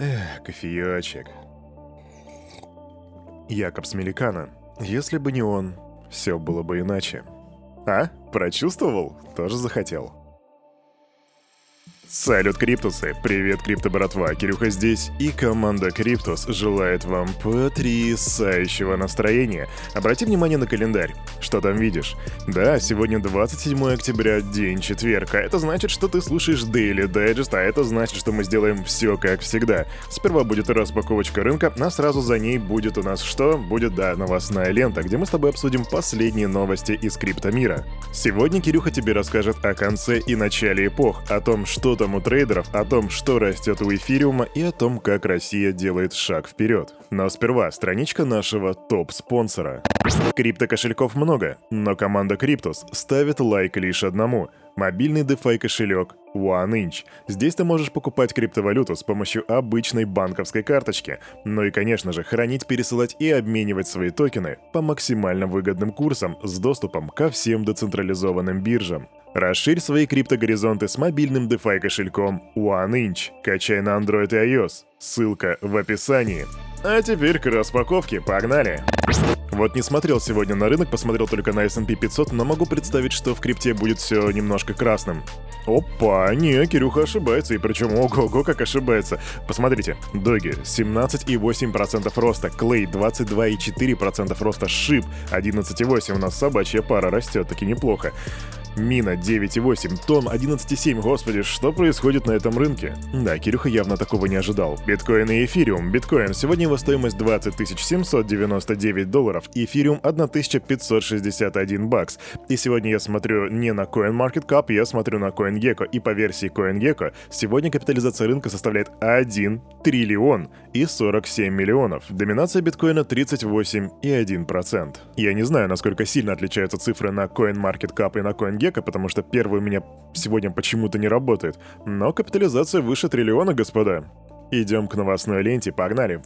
Эх, кофеечек. Якоб Смеликана. Если бы не он, все было бы иначе. А? Прочувствовал? Тоже захотел. Салют, Криптусы! Привет, Крипто братва! Кирюха здесь, и команда Криптус желает вам потрясающего настроения. Обрати внимание на календарь. Что там видишь? Да, сегодня 27 октября, день четверг, а это значит, что ты слушаешь Daily Digest, а это значит, что мы сделаем все как всегда. Сперва будет распаковочка рынка, а сразу за ней будет у нас что? Будет, да, новостная лента, где мы с тобой обсудим последние новости из криптомира. Сегодня Кирюха тебе расскажет о конце и начале эпох, о том, что там у трейдеров, о том, что растет у эфириума и о том, как Россия делает шаг вперед. Но сперва страничка нашего топ-спонсора. Крипто-кошельков много, но команда Криптус ставит лайк лишь одному – мобильный DeFi кошелек OneInch. Здесь ты можешь покупать криптовалюту с помощью обычной банковской карточки, ну и, конечно же, хранить, пересылать и обменивать свои токены по максимально выгодным курсам с доступом ко всем децентрализованным биржам. Расширь свои криптогоризонты с мобильным DeFi кошельком OneInch. Качай на Android и iOS. Ссылка в описании. А теперь к распаковке, погнали! Вот не смотрел сегодня на рынок, посмотрел только на S&P 500, но могу представить, что в крипте будет все немножко красным. Опа, не, Кирюха ошибается, и причем ого-го как ошибается. Посмотрите, Доги 17,8% роста, Клей 22,4% роста, Шип 11,8%, у нас собачья пара растет, таки неплохо. Мина 9,8, Том 11,7. Господи, что происходит на этом рынке? Да, Кирюха явно такого не ожидал. Биткоин и эфириум. Биткоин. Сегодня его стоимость 20 799 долларов. Эфириум 1561 бакс. И сегодня я смотрю не на CoinMarketCap, я смотрю на CoinGecko. И по версии CoinGecko, сегодня капитализация рынка составляет 1 триллион и 47 миллионов. Доминация биткоина 38,1%. Я не знаю, насколько сильно отличаются цифры на CoinMarketCap и на CoinGecko, Гека, потому что первый у меня сегодня почему-то не работает. Но капитализация выше триллиона, господа. Идем к новостной ленте, погнали.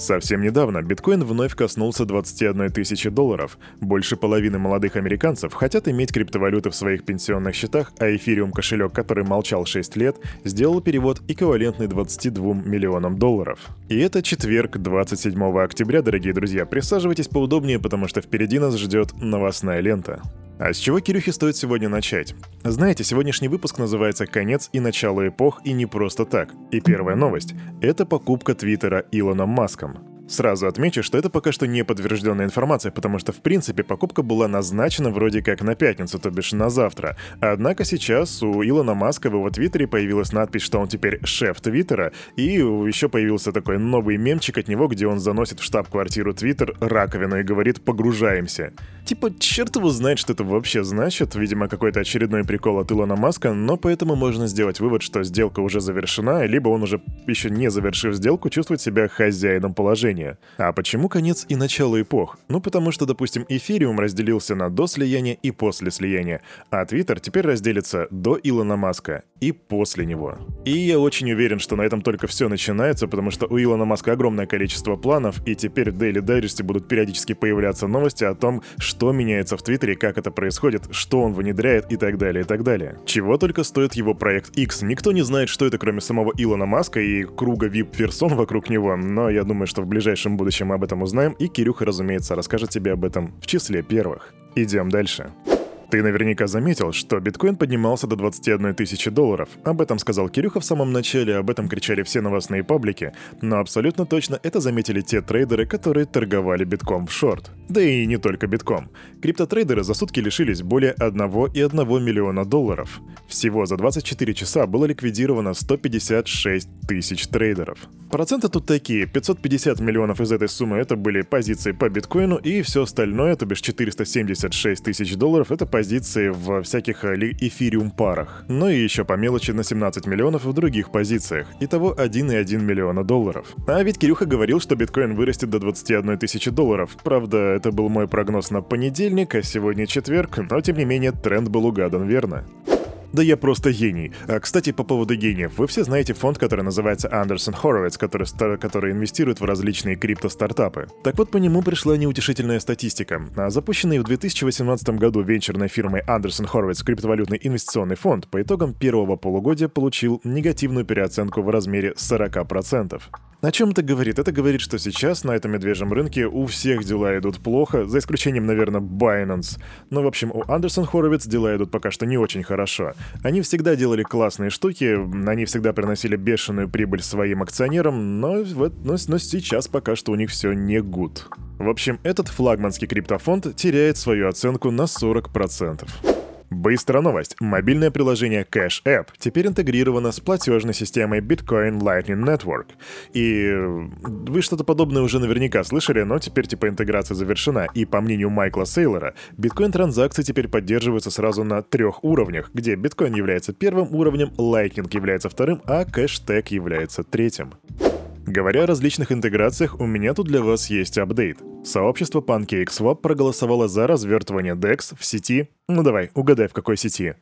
Совсем недавно биткоин вновь коснулся 21 тысячи долларов. Больше половины молодых американцев хотят иметь криптовалюты в своих пенсионных счетах, а эфириум кошелек, который молчал 6 лет, сделал перевод эквивалентный 22 миллионам долларов. И это четверг, 27 октября, дорогие друзья. Присаживайтесь поудобнее, потому что впереди нас ждет новостная лента. А с чего Кирюхе стоит сегодня начать? Знаете, сегодняшний выпуск называется «Конец и начало эпох» и не просто так. И первая новость — это покупка Твиттера Илоном Маском. Сразу отмечу, что это пока что не подтвержденная информация, потому что в принципе покупка была назначена вроде как на пятницу, то бишь на завтра. Однако сейчас у Илона Маска в его твиттере появилась надпись, что он теперь шеф твиттера, и еще появился такой новый мемчик от него, где он заносит в штаб-квартиру твиттер раковину и говорит «погружаемся». Типа, черт его знает, что это вообще значит, видимо, какой-то очередной прикол от Илона Маска, но поэтому можно сделать вывод, что сделка уже завершена, либо он уже, еще не завершив сделку, чувствует себя хозяином положения слияния. А почему конец и начало эпох? Ну потому что, допустим, эфириум разделился на до слияния и после слияния, а Твиттер теперь разделится до Илона Маска и после него. И я очень уверен, что на этом только все начинается, потому что у Илона Маска огромное количество планов, и теперь в Daily Digest будут периодически появляться новости о том, что меняется в Твиттере, как это происходит, что он внедряет и так далее, и так далее. Чего только стоит его проект X. Никто не знает, что это, кроме самого Илона Маска и круга VIP-персон вокруг него, но я думаю, что в ближайшее ближайшем будущем мы об этом узнаем, и Кирюха, разумеется, расскажет тебе об этом в числе первых. Идем дальше. Ты наверняка заметил, что биткоин поднимался до 21 тысячи долларов. Об этом сказал Кирюха в самом начале, об этом кричали все новостные паблики, но абсолютно точно это заметили те трейдеры, которые торговали битком в шорт. Да и не только битком. Криптотрейдеры за сутки лишились более 1,1 миллиона долларов. Всего за 24 часа было ликвидировано 156 тысяч трейдеров. Проценты тут такие, 550 миллионов из этой суммы это были позиции по биткоину, и все остальное, то бишь 476 тысяч долларов, это позиции позиции в всяких э, эфириум парах. Ну и еще по мелочи на 17 миллионов в других позициях. Итого 1,1 миллиона долларов. А ведь Кирюха говорил, что биткоин вырастет до 21 тысячи долларов. Правда, это был мой прогноз на понедельник, а сегодня четверг, но тем не менее тренд был угадан верно. Да я просто гений. А, кстати, по поводу гениев. Вы все знаете фонд, который называется Anderson Horowitz, который, который инвестирует в различные крипто-стартапы. Так вот, по нему пришла неутешительная статистика. А запущенный в 2018 году венчурной фирмой Anderson Horowitz криптовалютный инвестиционный фонд по итогам первого полугодия получил негативную переоценку в размере 40%. О чем это говорит? Это говорит, что сейчас на этом медвежьем рынке у всех дела идут плохо, за исключением, наверное, Binance. Но, в общем, у Андерсон Хоровиц дела идут пока что не очень хорошо. Они всегда делали классные штуки, они всегда приносили бешеную прибыль своим акционерам, но, вот, но, но сейчас пока что у них все не гуд. В общем, этот флагманский криптофонд теряет свою оценку на 40%. Быстрая новость. Мобильное приложение Cash App теперь интегрировано с платежной системой Bitcoin Lightning Network. И вы что-то подобное уже наверняка слышали, но теперь типа интеграция завершена. И по мнению Майкла Сейлора, биткоин-транзакции теперь поддерживаются сразу на трех уровнях, где биткоин является первым уровнем, Lightning является вторым, а кэштег является третьим. Говоря о различных интеграциях, у меня тут для вас есть апдейт. Сообщество PancakeSwap проголосовало за развертывание DEX в сети... Ну давай, угадай, в какой сети.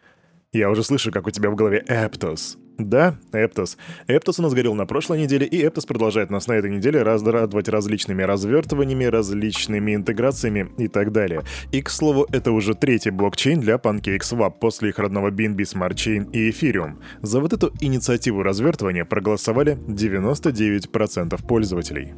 Я уже слышу, как у тебя в голове Aptos. Да, Эптос. Эптос у нас горел на прошлой неделе, и Эптос продолжает нас на этой неделе радовать различными развертываниями, различными интеграциями и так далее. И, к слову, это уже третий блокчейн для PancakeSwap после их родного BNB Smart Chain и Ethereum. За вот эту инициативу развертывания проголосовали 99% пользователей.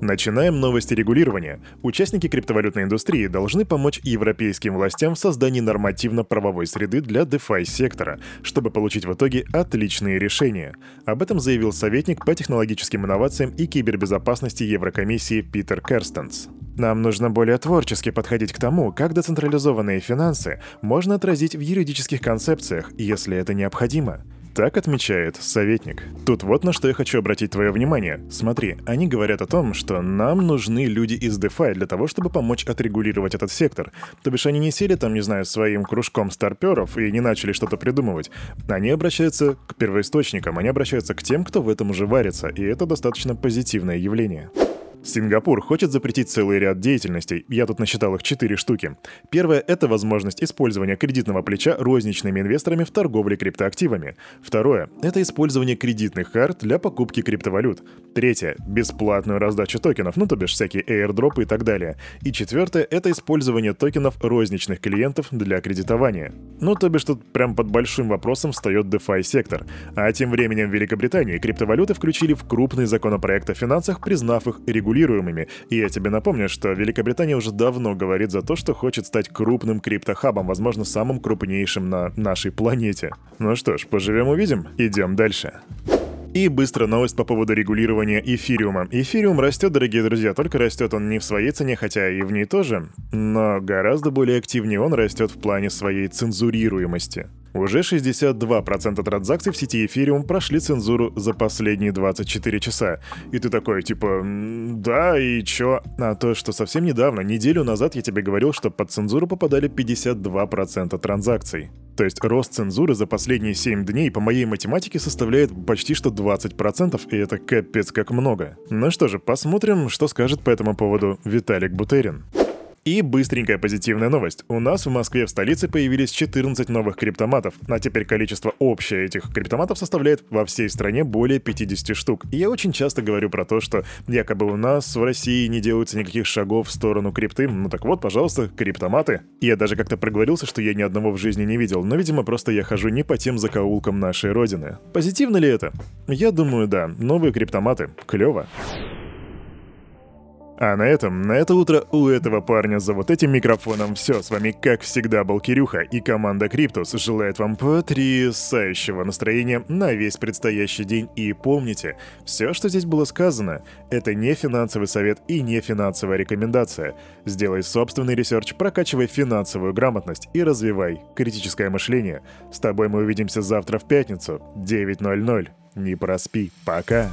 Начинаем новости регулирования. Участники криптовалютной индустрии должны помочь европейским властям в создании нормативно-правовой среды для DeFi сектора, чтобы получить в итоге отличные решения. Об этом заявил советник по технологическим инновациям и кибербезопасности Еврокомиссии Питер Керстенс. Нам нужно более творчески подходить к тому, как децентрализованные финансы можно отразить в юридических концепциях, если это необходимо. Так отмечает советник. Тут вот на что я хочу обратить твое внимание. Смотри, они говорят о том, что нам нужны люди из DeFi для того, чтобы помочь отрегулировать этот сектор. То бишь они не сели там, не знаю, своим кружком старперов и не начали что-то придумывать. Они обращаются к первоисточникам, они обращаются к тем, кто в этом уже варится, и это достаточно позитивное явление. Сингапур хочет запретить целый ряд деятельностей, я тут насчитал их четыре штуки. Первое — это возможность использования кредитного плеча розничными инвесторами в торговле криптоактивами. Второе — это использование кредитных карт для покупки криптовалют. Третье — бесплатную раздачу токенов, ну то бишь всякие airdropы и так далее. И четвертое — это использование токенов розничных клиентов для кредитования. Ну то бишь тут прям под большим вопросом встает DeFi сектор. А тем временем в Великобритании криптовалюты включили в крупный законопроект о финансах, признав их регулярными регулируемыми. И я тебе напомню, что Великобритания уже давно говорит за то, что хочет стать крупным криптохабом, возможно, самым крупнейшим на нашей планете. Ну что ж, поживем-увидим. Идем дальше. И быстро новость по поводу регулирования эфириума. Эфириум растет, дорогие друзья, только растет он не в своей цене, хотя и в ней тоже, но гораздо более активнее он растет в плане своей цензурируемости. Уже 62% транзакций в сети Ethereum прошли цензуру за последние 24 часа. И ты такой, типа, да, и чё? А то, что совсем недавно, неделю назад я тебе говорил, что под цензуру попадали 52% транзакций. То есть рост цензуры за последние 7 дней по моей математике составляет почти что 20%, и это капец как много. Ну что же, посмотрим, что скажет по этому поводу Виталик Бутерин. И быстренькая позитивная новость. У нас в Москве в столице появились 14 новых криптоматов, а теперь количество общее этих криптоматов составляет во всей стране более 50 штук. И я очень часто говорю про то, что якобы у нас в России не делается никаких шагов в сторону крипты. Ну так вот, пожалуйста, криптоматы. Я даже как-то проговорился, что я ни одного в жизни не видел, но, видимо, просто я хожу не по тем закоулкам нашей родины. Позитивно ли это? Я думаю, да. Новые криптоматы. Клево. А на этом, на это утро у этого парня за вот этим микрофоном все. С вами, как всегда, был Кирюха, и команда Криптус желает вам потрясающего настроения на весь предстоящий день. И помните, все, что здесь было сказано, это не финансовый совет и не финансовая рекомендация. Сделай собственный research, прокачивай финансовую грамотность и развивай критическое мышление. С тобой мы увидимся завтра в пятницу, 9.00. Не проспи. Пока.